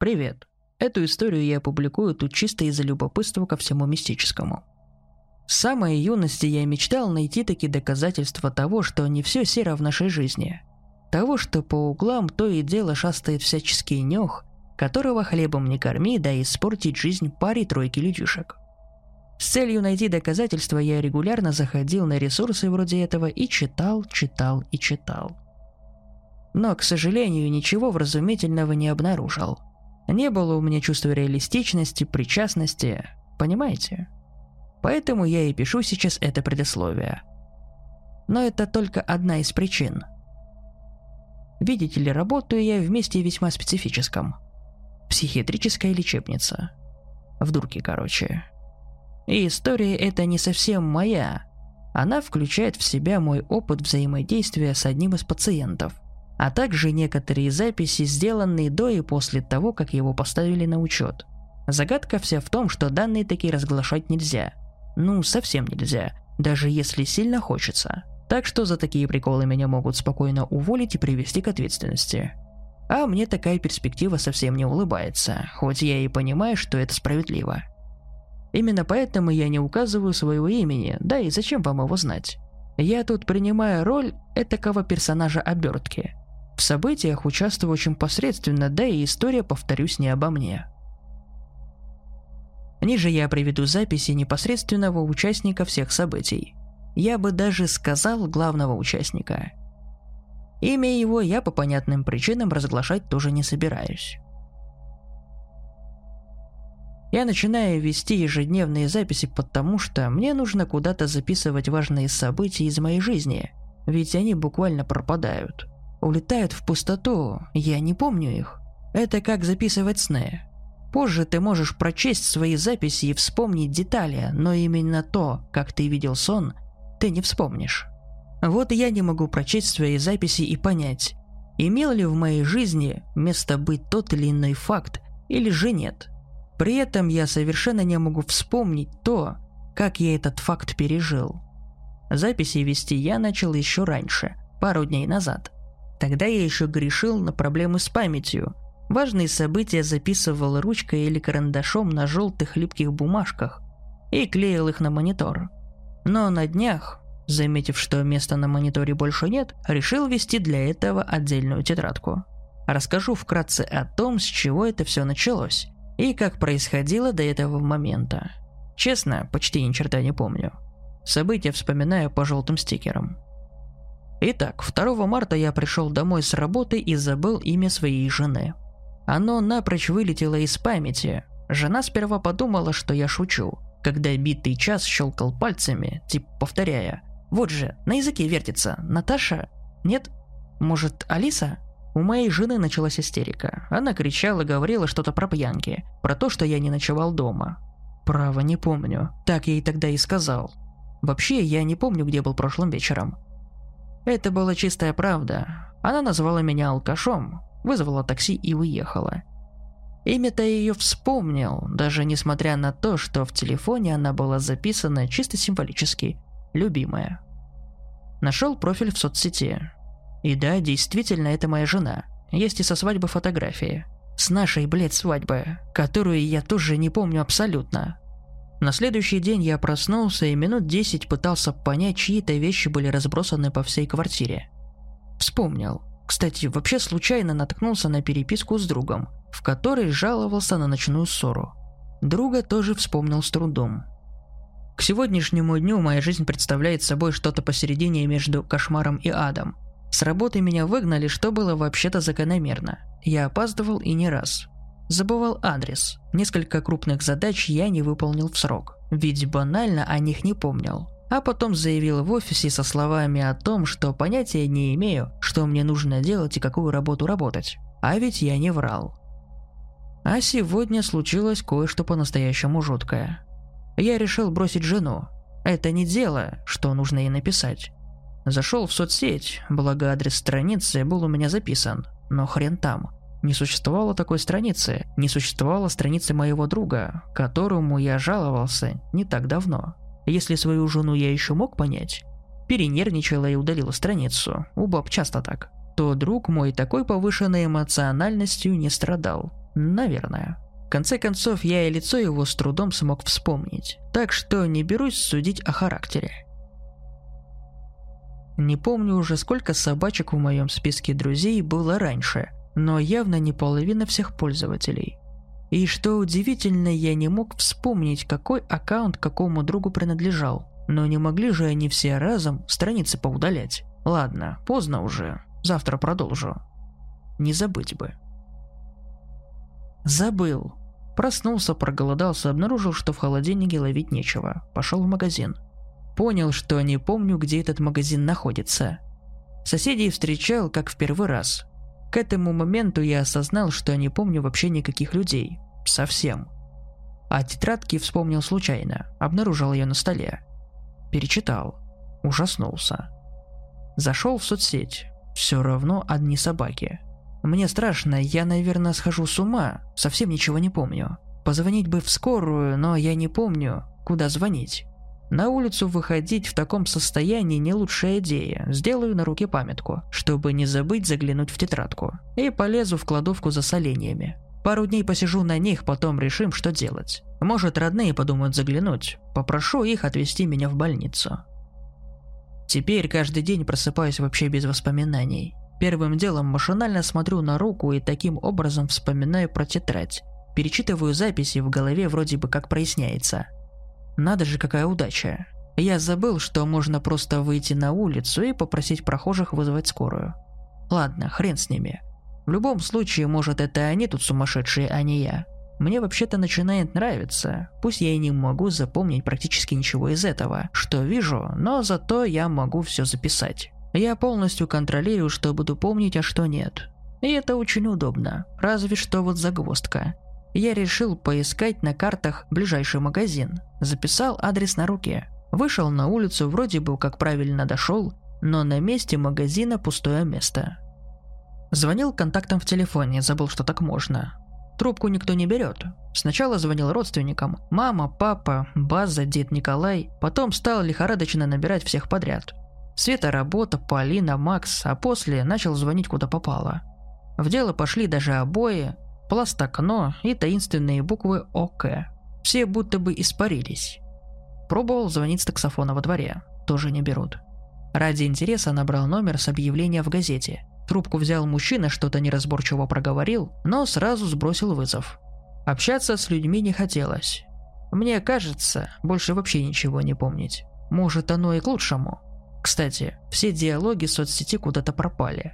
Привет. Эту историю я опубликую тут чисто из-за любопытства ко всему мистическому. С самой юности я мечтал найти такие доказательства того, что не все серо в нашей жизни. Того, что по углам то и дело шастает всяческий нюх, которого хлебом не корми, да и испортить жизнь паре-тройки людишек. С целью найти доказательства я регулярно заходил на ресурсы вроде этого и читал, читал и читал. Но, к сожалению, ничего вразумительного не обнаружил. Не было у меня чувства реалистичности, причастности, понимаете? Поэтому я и пишу сейчас это предисловие. Но это только одна из причин. Видите ли, работаю я в весьма специфическом. Психиатрическая лечебница. В дурке, короче. И история эта не совсем моя. Она включает в себя мой опыт взаимодействия с одним из пациентов, а также некоторые записи, сделанные до и после того, как его поставили на учет. Загадка вся в том, что данные такие разглашать нельзя. Ну, совсем нельзя, даже если сильно хочется. Так что за такие приколы меня могут спокойно уволить и привести к ответственности. А мне такая перспектива совсем не улыбается, хоть я и понимаю, что это справедливо. Именно поэтому я не указываю своего имени, да и зачем вам его знать. Я тут принимаю роль этакого персонажа обертки. В событиях участвую очень посредственно, да и история, повторюсь, не обо мне. Ниже я приведу записи непосредственного участника всех событий. Я бы даже сказал главного участника. Имя его я по понятным причинам разглашать тоже не собираюсь. Я начинаю вести ежедневные записи, потому что мне нужно куда-то записывать важные события из моей жизни, ведь они буквально пропадают. Улетают в пустоту, я не помню их. Это как записывать сны. Позже ты можешь прочесть свои записи и вспомнить детали, но именно то, как ты видел сон, ты не вспомнишь. Вот я не могу прочесть свои записи и понять, имел ли в моей жизни место быть тот или иной факт, или же нет. При этом я совершенно не могу вспомнить то, как я этот факт пережил. Записи вести я начал еще раньше, пару дней назад. Тогда я еще грешил на проблемы с памятью, Важные события записывал ручкой или карандашом на желтых липких бумажках и клеил их на монитор. Но на днях, заметив, что места на мониторе больше нет, решил вести для этого отдельную тетрадку. Расскажу вкратце о том, с чего это все началось и как происходило до этого момента. Честно, почти ни черта не помню. События вспоминаю по желтым стикерам. Итак, 2 марта я пришел домой с работы и забыл имя своей жены – оно напрочь вылетело из памяти. Жена сперва подумала, что я шучу, когда битый час щелкал пальцами, типа повторяя. «Вот же, на языке вертится. Наташа? Нет? Может, Алиса?» У моей жены началась истерика. Она кричала, говорила что-то про пьянки, про то, что я не ночевал дома. Право, не помню. Так я ей тогда и сказал. Вообще, я не помню, где был прошлым вечером. Это была чистая правда. Она назвала меня алкашом, вызвала такси и уехала. Имя-то ее вспомнил, даже несмотря на то, что в телефоне она была записана чисто символически «любимая». Нашел профиль в соцсети. И да, действительно, это моя жена. Есть и со свадьбы фотографии. С нашей, блядь, свадьбы, которую я тоже не помню абсолютно. На следующий день я проснулся и минут десять пытался понять, чьи-то вещи были разбросаны по всей квартире. Вспомнил. Кстати, вообще случайно наткнулся на переписку с другом, в которой жаловался на ночную ссору. Друга тоже вспомнил с трудом. К сегодняшнему дню моя жизнь представляет собой что-то посередине между кошмаром и адом. С работы меня выгнали, что было вообще-то закономерно. Я опаздывал и не раз. Забывал адрес. Несколько крупных задач я не выполнил в срок. Ведь банально о них не помнил а потом заявил в офисе со словами о том, что понятия не имею, что мне нужно делать и какую работу работать. А ведь я не врал. А сегодня случилось кое-что по-настоящему жуткое. Я решил бросить жену. Это не дело, что нужно ей написать. Зашел в соцсеть, благо адрес страницы был у меня записан, но хрен там. Не существовало такой страницы, не существовало страницы моего друга, которому я жаловался не так давно. Если свою жену я еще мог понять, перенервничала и удалила страницу, у баб часто так, то друг мой такой повышенной эмоциональностью не страдал. Наверное. В конце концов, я и лицо его с трудом смог вспомнить, так что не берусь судить о характере. Не помню уже, сколько собачек в моем списке друзей было раньше, но явно не половина всех пользователей. И что удивительно, я не мог вспомнить, какой аккаунт какому другу принадлежал. Но не могли же они все разом страницы поудалять. Ладно, поздно уже. Завтра продолжу. Не забыть бы. Забыл. Проснулся, проголодался, обнаружил, что в холодильнике ловить нечего. Пошел в магазин. Понял, что не помню, где этот магазин находится. Соседей встречал, как в первый раз. К этому моменту я осознал, что не помню вообще никаких людей. Совсем. А тетрадки вспомнил случайно. Обнаружил ее на столе. Перечитал. Ужаснулся. Зашел в соцсеть. Все равно одни собаки. Мне страшно, я, наверное, схожу с ума. Совсем ничего не помню. Позвонить бы в скорую, но я не помню, куда звонить. На улицу выходить в таком состоянии не лучшая идея. Сделаю на руке памятку, чтобы не забыть заглянуть в тетрадку. И полезу в кладовку за соленьями. Пару дней посижу на них, потом решим, что делать. Может, родные подумают заглянуть. Попрошу их отвезти меня в больницу. Теперь каждый день просыпаюсь вообще без воспоминаний. Первым делом машинально смотрю на руку и таким образом вспоминаю про тетрадь. Перечитываю записи, в голове вроде бы как проясняется – надо же, какая удача. Я забыл, что можно просто выйти на улицу и попросить прохожих вызвать скорую. Ладно, хрен с ними. В любом случае, может, это они тут сумасшедшие, а не я. Мне вообще-то начинает нравиться. Пусть я и не могу запомнить практически ничего из этого, что вижу, но зато я могу все записать. Я полностью контролирую, что буду помнить, а что нет. И это очень удобно. Разве что вот загвоздка. Я решил поискать на картах ближайший магазин. Записал адрес на руке. Вышел на улицу, вроде бы как правильно дошел, но на месте магазина пустое место. Звонил контактам в телефоне, забыл, что так можно. Трубку никто не берет. Сначала звонил родственникам. Мама, папа, База, дед Николай. Потом стал лихорадочно набирать всех подряд. Света работа, Полина, Макс, а после начал звонить куда попало. В дело пошли даже обои, пласт окно и таинственные буквы ОК. Все будто бы испарились. Пробовал звонить с таксофона во дворе. Тоже не берут. Ради интереса набрал номер с объявления в газете. Трубку взял мужчина, что-то неразборчиво проговорил, но сразу сбросил вызов. Общаться с людьми не хотелось. Мне кажется, больше вообще ничего не помнить. Может, оно и к лучшему. Кстати, все диалоги соцсети куда-то пропали.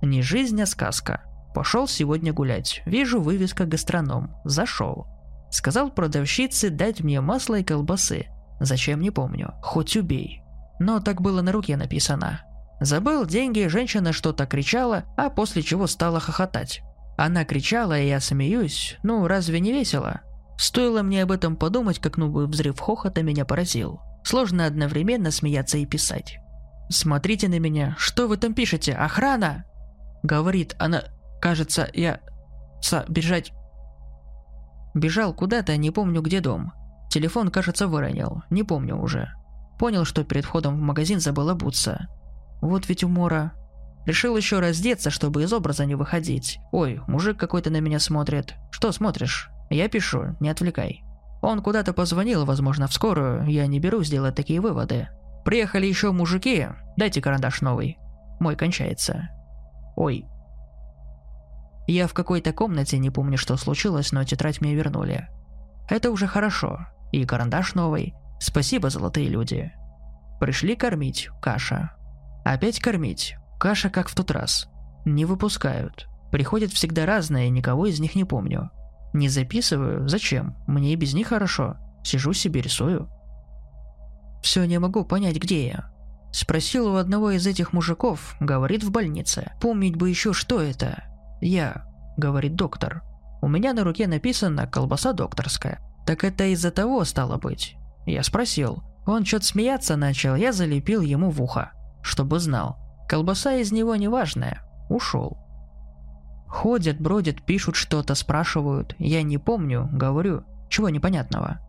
Не жизнь, а сказка. Пошел сегодня гулять. Вижу вывеска «Гастроном». Зашел. Сказал продавщице дать мне масло и колбасы. Зачем, не помню. Хоть убей. Но так было на руке написано. Забыл деньги, женщина что-то кричала, а после чего стала хохотать. Она кричала, и я смеюсь. Ну, разве не весело? Стоило мне об этом подумать, как новый взрыв хохота меня поразил. Сложно одновременно смеяться и писать. «Смотрите на меня, что вы там пишете? Охрана!» Говорит она, Кажется, я... Са, бежать... Бежал куда-то, не помню где дом. Телефон, кажется, выронил, не помню уже. Понял, что перед входом в магазин забыл обуться. Вот ведь умора. Решил еще раздеться, чтобы из образа не выходить. Ой, мужик какой-то на меня смотрит. Что смотришь? Я пишу, не отвлекай. Он куда-то позвонил, возможно, в скорую. Я не беру сделать такие выводы. Приехали еще мужики. Дайте карандаш новый. Мой кончается. Ой, я в какой-то комнате, не помню, что случилось, но тетрадь мне вернули. Это уже хорошо. И карандаш новый. Спасибо, золотые люди. Пришли кормить. Каша. Опять кормить. Каша, как в тот раз. Не выпускают. Приходят всегда разные, никого из них не помню. Не записываю? Зачем? Мне и без них хорошо. Сижу себе рисую. Все не могу понять, где я. Спросил у одного из этих мужиков, говорит в больнице. Помнить бы еще, что это. «Я», — говорит доктор. «У меня на руке написано «колбаса докторская». Так это из-за того стало быть?» Я спросил. Он что-то смеяться начал, я залепил ему в ухо. Чтобы знал. Колбаса из него неважная. Ушел. Ходят, бродят, пишут что-то, спрашивают. Я не помню, говорю. Чего непонятного?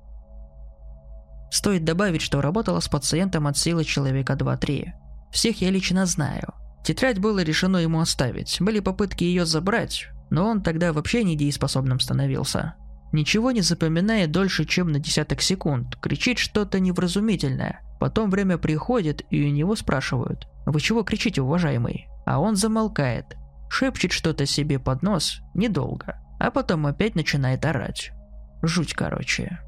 Стоит добавить, что работала с пациентом от силы человека 2-3. Всех я лично знаю. Тетрадь было решено ему оставить. Были попытки ее забрать. но он тогда вообще недееспособным становился. Ничего не запоминая дольше, чем на десяток секунд, кричит что-то невразумительное. Потом время приходит, и у него спрашивают, «Вы чего кричите, уважаемый?» А он замолкает, шепчет что-то себе под нос, недолго, а потом опять начинает орать. Жуть, короче.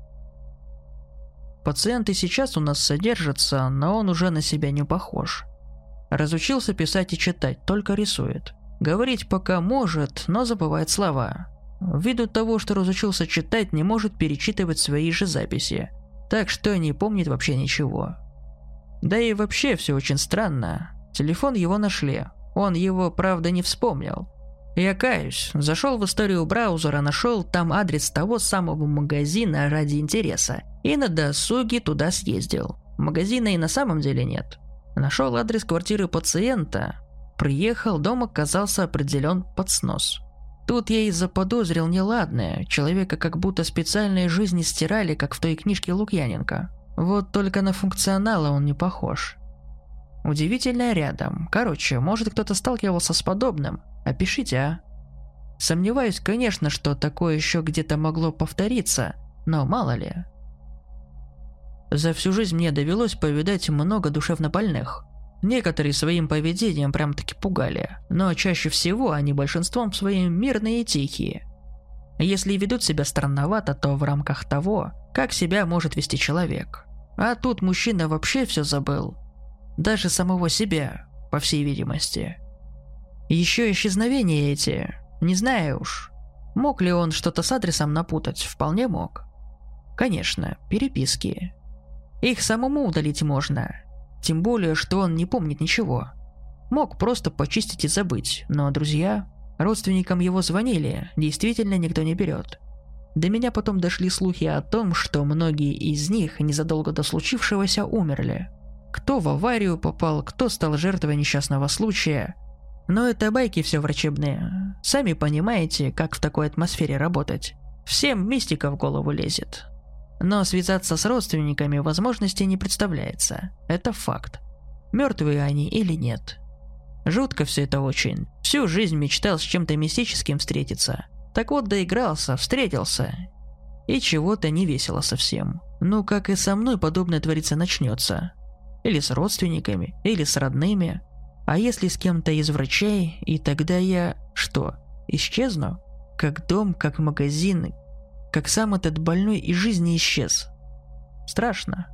Пациент и сейчас у нас содержится, но он уже на себя не похож. Разучился писать и читать, только рисует. Говорить пока может, но забывает слова. Ввиду того, что разучился читать, не может перечитывать свои же записи, так что не помнит вообще ничего. Да и вообще все очень странно. Телефон его нашли. Он его, правда, не вспомнил. Я каюсь, зашел в историю браузера, нашел там адрес того самого магазина ради интереса и на досуге туда съездил. Магазина и на самом деле нет. Нашел адрес квартиры пациента, приехал, дом оказался определен под снос. Тут я и заподозрил неладное, человека как будто специальной жизни стирали, как в той книжке Лукьяненко. Вот только на функционала он не похож. Удивительное рядом. Короче, может кто-то сталкивался с подобным. Опишите, а? Сомневаюсь, конечно, что такое еще где-то могло повториться, но мало ли. За всю жизнь мне довелось повидать много душевнобольных. Некоторые своим поведением прям-таки пугали, но чаще всего они большинством своим мирные и тихие. Если ведут себя странновато, то в рамках того, как себя может вести человек. А тут мужчина вообще все забыл. Даже самого себя, по всей видимости. Еще исчезновения эти, не знаю уж. Мог ли он что-то с адресом напутать? Вполне мог. Конечно, переписки. Их самому удалить можно. Тем более, что он не помнит ничего. Мог просто почистить и забыть, но друзья, родственникам его звонили, действительно никто не берет. До меня потом дошли слухи о том, что многие из них незадолго до случившегося умерли. Кто в аварию попал, кто стал жертвой несчастного случая. Но это байки все врачебные. Сами понимаете, как в такой атмосфере работать. Всем мистика в голову лезет. Но связаться с родственниками возможности не представляется. Это факт. Мертвые они или нет. Жутко все это очень. Всю жизнь мечтал с чем-то мистическим встретиться. Так вот, доигрался, встретился. И чего-то не весело совсем. Ну, как и со мной подобное твориться начнется. Или с родственниками, или с родными. А если с кем-то из врачей, и тогда я... Что, исчезну? Как дом, как магазин, как сам этот больной из жизни исчез. Страшно.